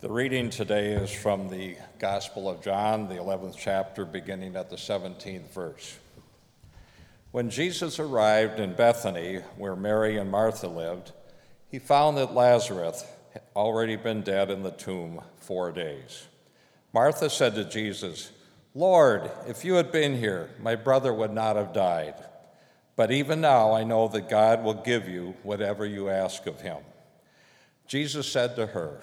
The reading today is from the Gospel of John, the 11th chapter, beginning at the 17th verse. When Jesus arrived in Bethany, where Mary and Martha lived, he found that Lazarus had already been dead in the tomb four days. Martha said to Jesus, Lord, if you had been here, my brother would not have died. But even now I know that God will give you whatever you ask of him. Jesus said to her,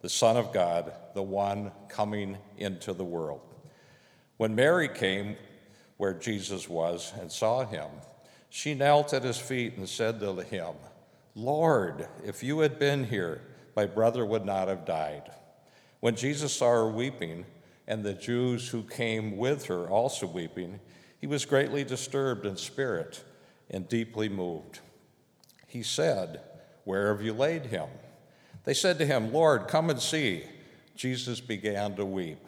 the Son of God, the one coming into the world. When Mary came where Jesus was and saw him, she knelt at his feet and said to him, Lord, if you had been here, my brother would not have died. When Jesus saw her weeping, and the Jews who came with her also weeping, he was greatly disturbed in spirit and deeply moved. He said, Where have you laid him? They said to him, Lord, come and see. Jesus began to weep.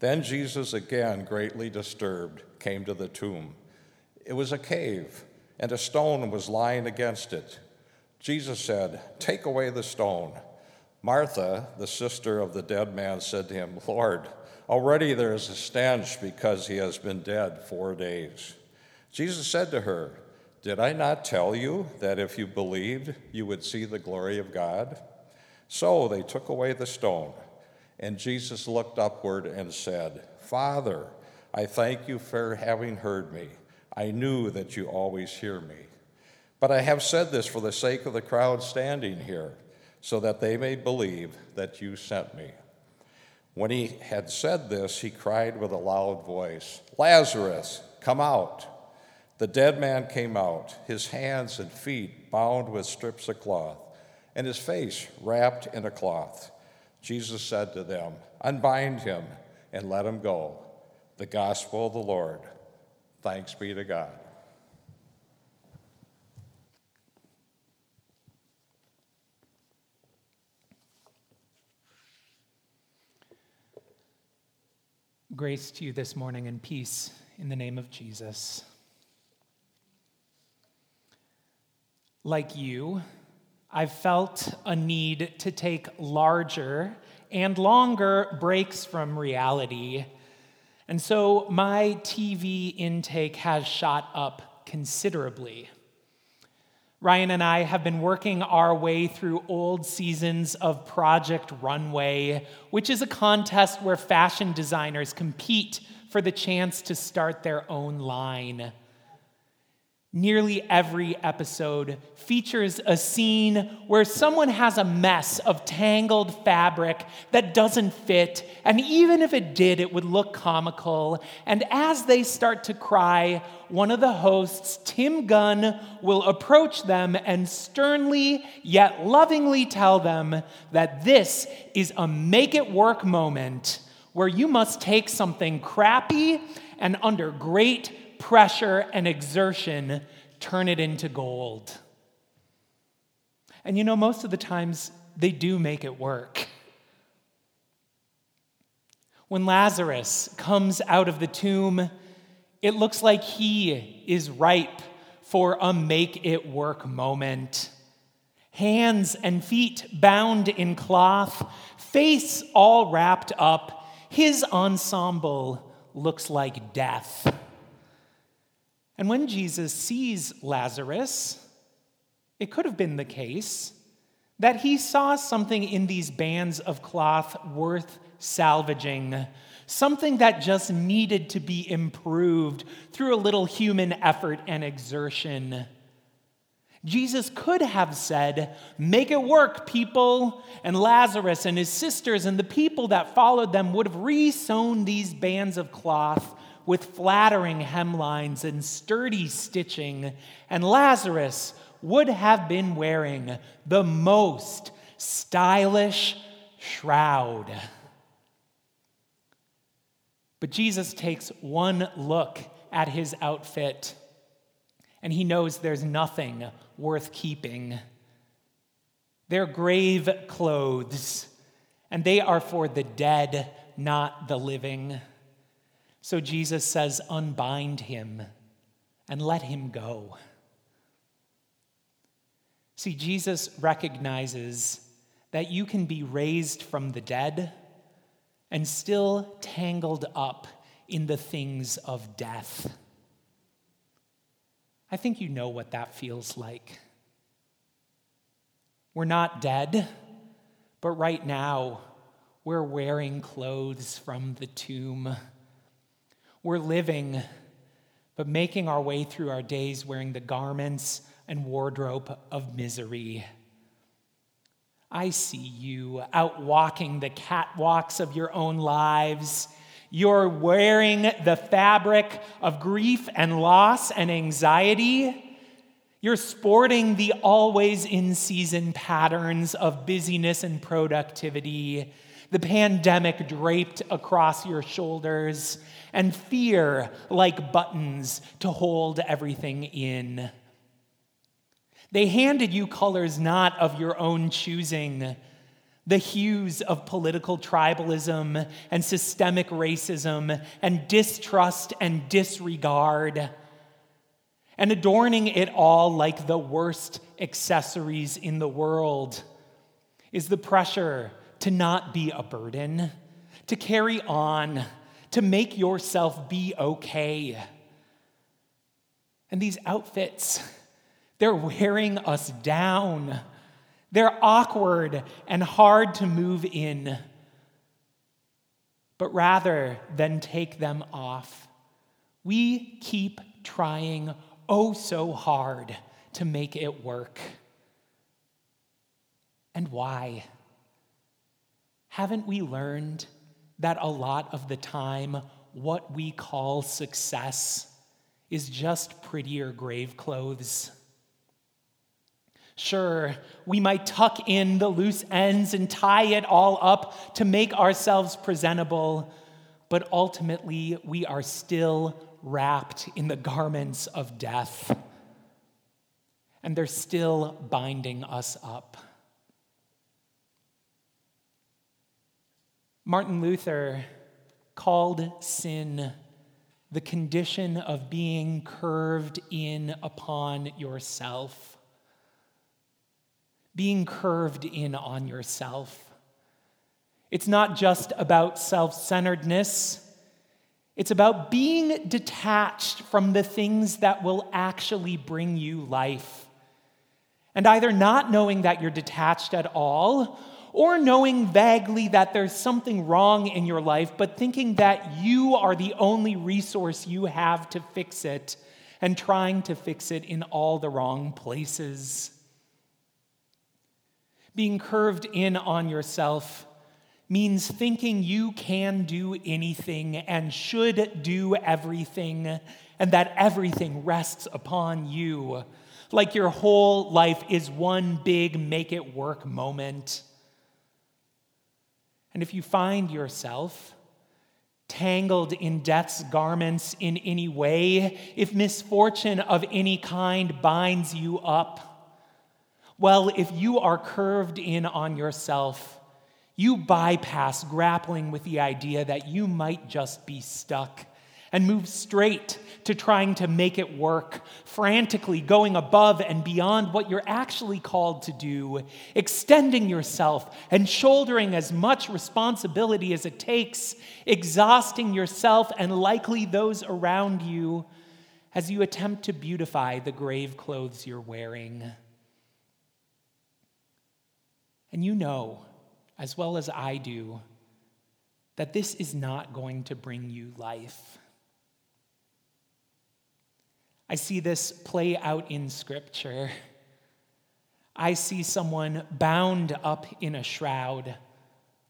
Then Jesus, again greatly disturbed, came to the tomb. It was a cave, and a stone was lying against it. Jesus said, Take away the stone. Martha, the sister of the dead man, said to him, Lord, already there is a stench because he has been dead four days. Jesus said to her, Did I not tell you that if you believed, you would see the glory of God? So they took away the stone, and Jesus looked upward and said, Father, I thank you for having heard me. I knew that you always hear me. But I have said this for the sake of the crowd standing here, so that they may believe that you sent me. When he had said this, he cried with a loud voice, Lazarus, come out. The dead man came out, his hands and feet bound with strips of cloth and his face wrapped in a cloth. Jesus said to them, Unbind him and let him go. The gospel of the Lord. Thanks be to God. Grace to you this morning and peace in the name of Jesus. Like you, I've felt a need to take larger and longer breaks from reality. And so my TV intake has shot up considerably. Ryan and I have been working our way through old seasons of Project Runway, which is a contest where fashion designers compete for the chance to start their own line. Nearly every episode features a scene where someone has a mess of tangled fabric that doesn't fit, and even if it did, it would look comical. And as they start to cry, one of the hosts, Tim Gunn, will approach them and sternly yet lovingly tell them that this is a make it work moment where you must take something crappy and under great pressure, and exertion, turn it into gold. And you know, most of the times they do make it work. When Lazarus comes out of the tomb, it looks like he is ripe for a make it work moment. Hands and feet bound in cloth, face all wrapped up, his ensemble looks like death. And when Jesus sees Lazarus, it could have been the case that he saw something in these bands of cloth worth salvaging, something that just needed to be improved through a little human effort and exertion. Jesus could have said, Make it work, people. And Lazarus and his sisters and the people that followed them would have re sewn these bands of cloth with flattering hemlines and sturdy stitching, and Lazarus would have been wearing the most stylish shroud. But Jesus takes one look at his outfit and he knows there's nothing worth keeping. They're grave clothes, and they are for the dead, not the living. So Jesus says, Unbind him and let him go. See, Jesus recognizes that you can be raised from the dead and still tangled up in the things of death. I think you know what that feels like. We're not dead, but right now we're wearing clothes from the tomb. We're living, but making our way through our days wearing the garments and wardrobe of misery. I see you out walking the catwalks of your own lives you're wearing the fabric of grief and loss and anxiety. You're sporting the always in season patterns of busyness and productivity, the pandemic draped across your shoulders, and fear like buttons to hold everything in. They handed you colors not of your own choosing the hues of political tribalism and systemic racism and distrust and disregard, and adorning it all like the worst accessories in the world is the pressure to not be a burden, to carry on, to make yourself be okay. And these outfits, they're wearing us down. They're awkward and hard to move in. But rather than take them off, we keep trying oh so hard to make it work. And why? Haven't we learned that a lot of the time, what we call success is just prettier grave clothes? Sure, we might tuck in the loose ends and tie it all up to make ourselves presentable, but ultimately we are still wrapped in the garments of death, and they're still binding us up. Martin Luther called sin the condition of being curved in upon yourself being curved in on yourself. It's not just about self centeredness, it's about being detached from the things that will actually bring you life. And either not knowing that you're detached at all, or knowing vaguely that there's something wrong in your life, but thinking that you are the only resource you have to fix it, and trying to fix it in all the wrong places. Being curved in on yourself means thinking you can do anything and should do everything, and that everything rests upon you, like your whole life is one big make it work moment. And if you find yourself tangled in death's garments in any way, if misfortune of any kind binds you up, well, if you are curved in on yourself, you bypass grappling with the idea that you might just be stuck and move straight to trying to make it work, frantically going above and beyond what you're actually called to do, extending yourself and shouldering as much responsibility as it takes, exhausting yourself and likely those around you as you attempt to beautify the grave clothes you're wearing. And you know, as well as I do, that this is not going to bring you life. I see this play out in Scripture. I see someone bound up in a shroud,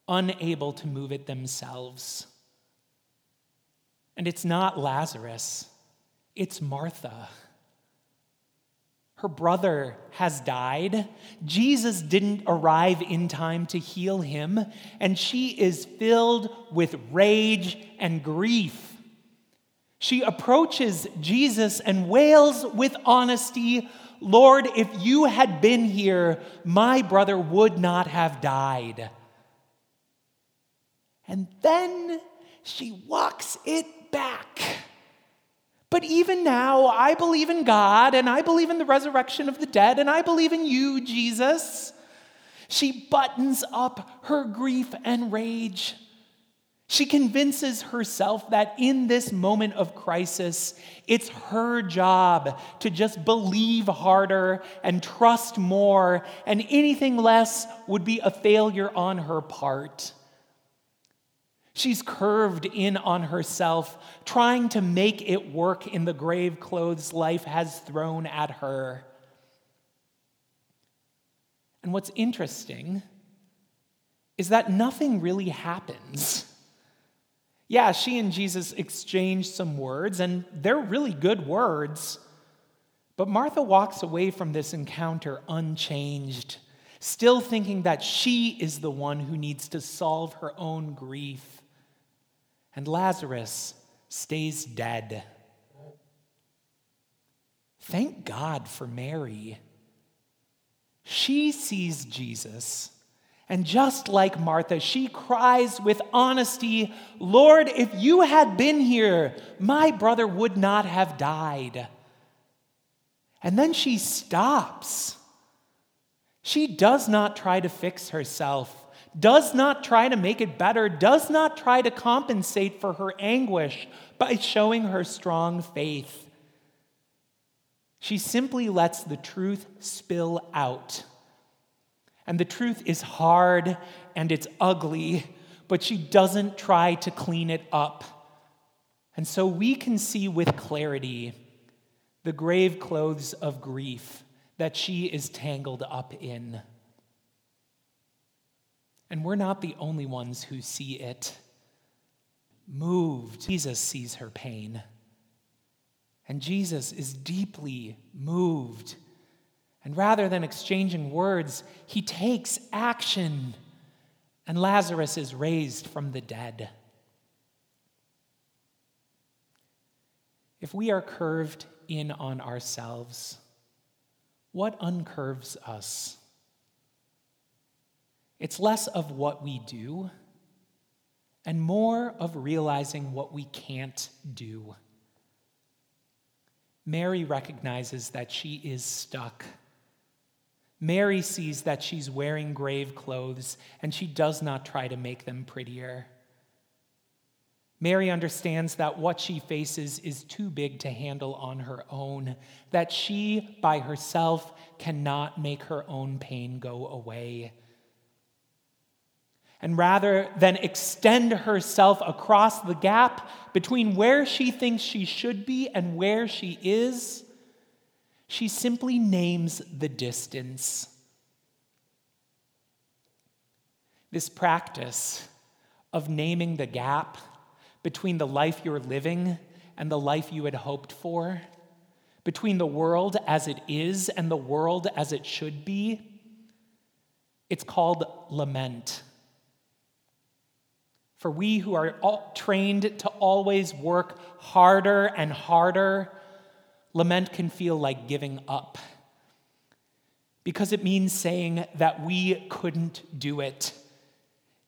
unable to move it themselves. And it's not Lazarus, it's Martha. Her brother has died. Jesus didn't arrive in time to heal him, and she is filled with rage and grief. She approaches Jesus and wails with honesty Lord, if you had been here, my brother would not have died. And then she walks it back. But even now, I believe in God and I believe in the resurrection of the dead and I believe in you, Jesus. She buttons up her grief and rage. She convinces herself that in this moment of crisis, it's her job to just believe harder and trust more, and anything less would be a failure on her part. She's curved in on herself, trying to make it work in the grave clothes life has thrown at her. And what's interesting is that nothing really happens. Yeah, she and Jesus exchange some words, and they're really good words. But Martha walks away from this encounter unchanged, still thinking that she is the one who needs to solve her own grief. And Lazarus stays dead. Thank God for Mary. She sees Jesus and just like Martha, she cries with honesty, Lord, if you had been here, my brother would not have died. And then she stops. She does not try to fix herself, does not try to make it better, does not try to compensate for her anguish by showing her strong faith. She simply lets the truth spill out and the truth is hard and it's ugly, but she doesn't try to clean it up. And so we can see with clarity the grave clothes of grief that she is tangled up in. And we're not the only ones who see it. Moved, Jesus sees her pain. And Jesus is deeply moved and rather than exchanging words, he takes action, and Lazarus is raised from the dead. If we are curved in on ourselves, what uncurves us? It's less of what we do and more of realizing what we can't do. Mary recognizes that she is stuck Mary sees that she's wearing grave clothes and she does not try to make them prettier. Mary understands that what she faces is too big to handle on her own, that she by herself cannot make her own pain go away. And rather than extend herself across the gap between where she thinks she should be and where she is, she simply names the distance. This practice of naming the gap between the life you're living and the life you had hoped for, between the world as it is and the world as it should be, it's called lament. For we who are trained to always work harder and harder lament can feel like giving up because it means saying that we couldn't do it.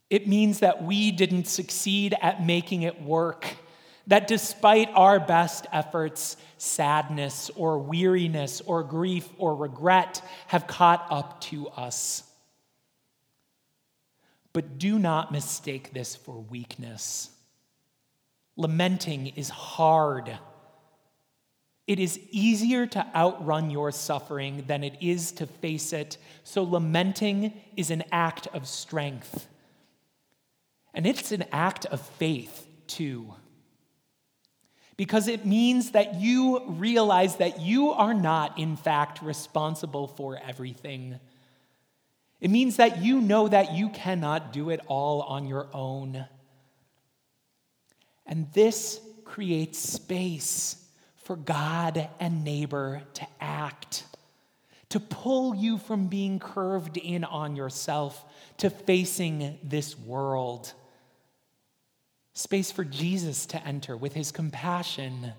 It means that we didn't succeed at making it work, that despite our best efforts, sadness or weariness or grief or regret have caught up to us. But do not mistake this for weakness. Lamenting is hard. It is easier to outrun your suffering than it is to face it, so lamenting is an act of strength. And it's an act of faith, too. Because it means that you realize that you are not, in fact, responsible for everything. It means that you know that you cannot do it all on your own. And this creates space for God and neighbor to act. to pull you from being curved in on yourself to facing this world. Space for Jesus to enter with his compassion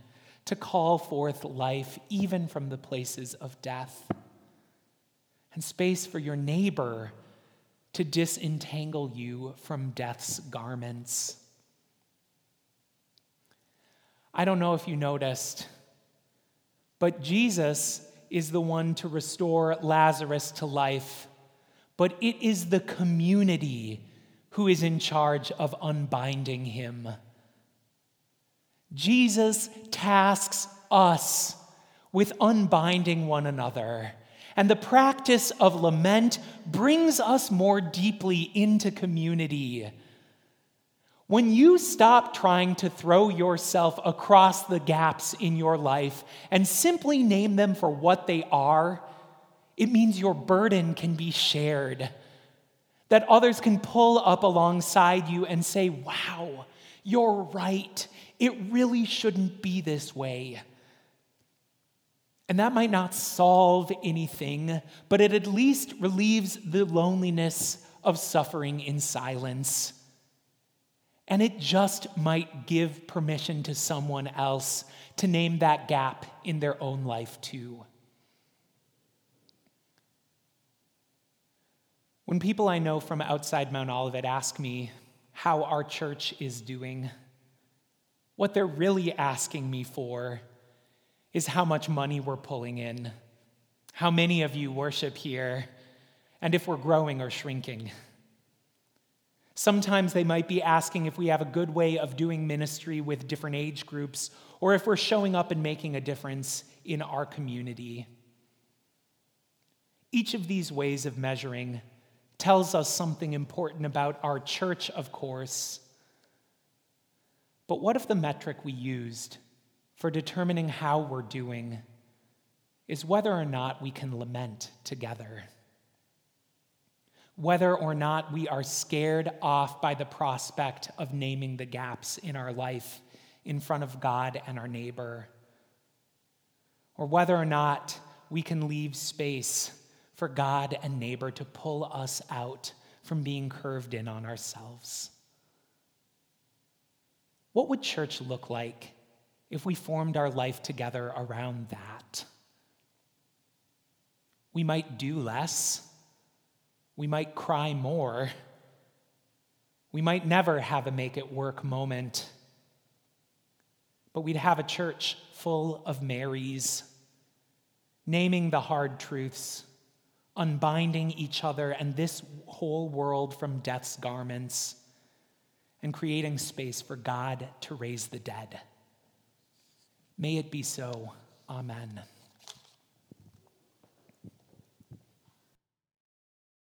to call forth life even from the places of death. And space for your neighbor to disentangle you from death's garments. I don't know if you noticed, but Jesus is the one to restore Lazarus to life, but it is the community who is in charge of unbinding him. Jesus tasks us with unbinding one another. And the practice of lament brings us more deeply into community. When you stop trying to throw yourself across the gaps in your life and simply name them for what they are, it means your burden can be shared. That others can pull up alongside you and say, Wow, you're right. It really shouldn't be this way. And that might not solve anything, but it at least relieves the loneliness of suffering in silence. And it just might give permission to someone else to name that gap in their own life, too. When people I know from outside Mount Olivet ask me how our church is doing, what they're really asking me for is how much money we're pulling in, how many of you worship here, and if we're growing or shrinking. Sometimes they might be asking if we have a good way of doing ministry with different age groups or if we're showing up and making a difference in our community. Each of these ways of measuring tells us something important about our church, of course. But what if the metric we used for determining how we're doing is whether or not we can lament together? Whether or not we are scared off by the prospect of naming the gaps in our life in front of God and our neighbor, or whether or not we can leave space for God and neighbor to pull us out from being curved in on ourselves. What would church look like if we formed our life together around that? We might do less we might cry more. We might never have a make it work moment. But we'd have a church full of Marys, naming the hard truths, unbinding each other and this whole world from death's garments, and creating space for God to raise the dead. May it be so. Amen.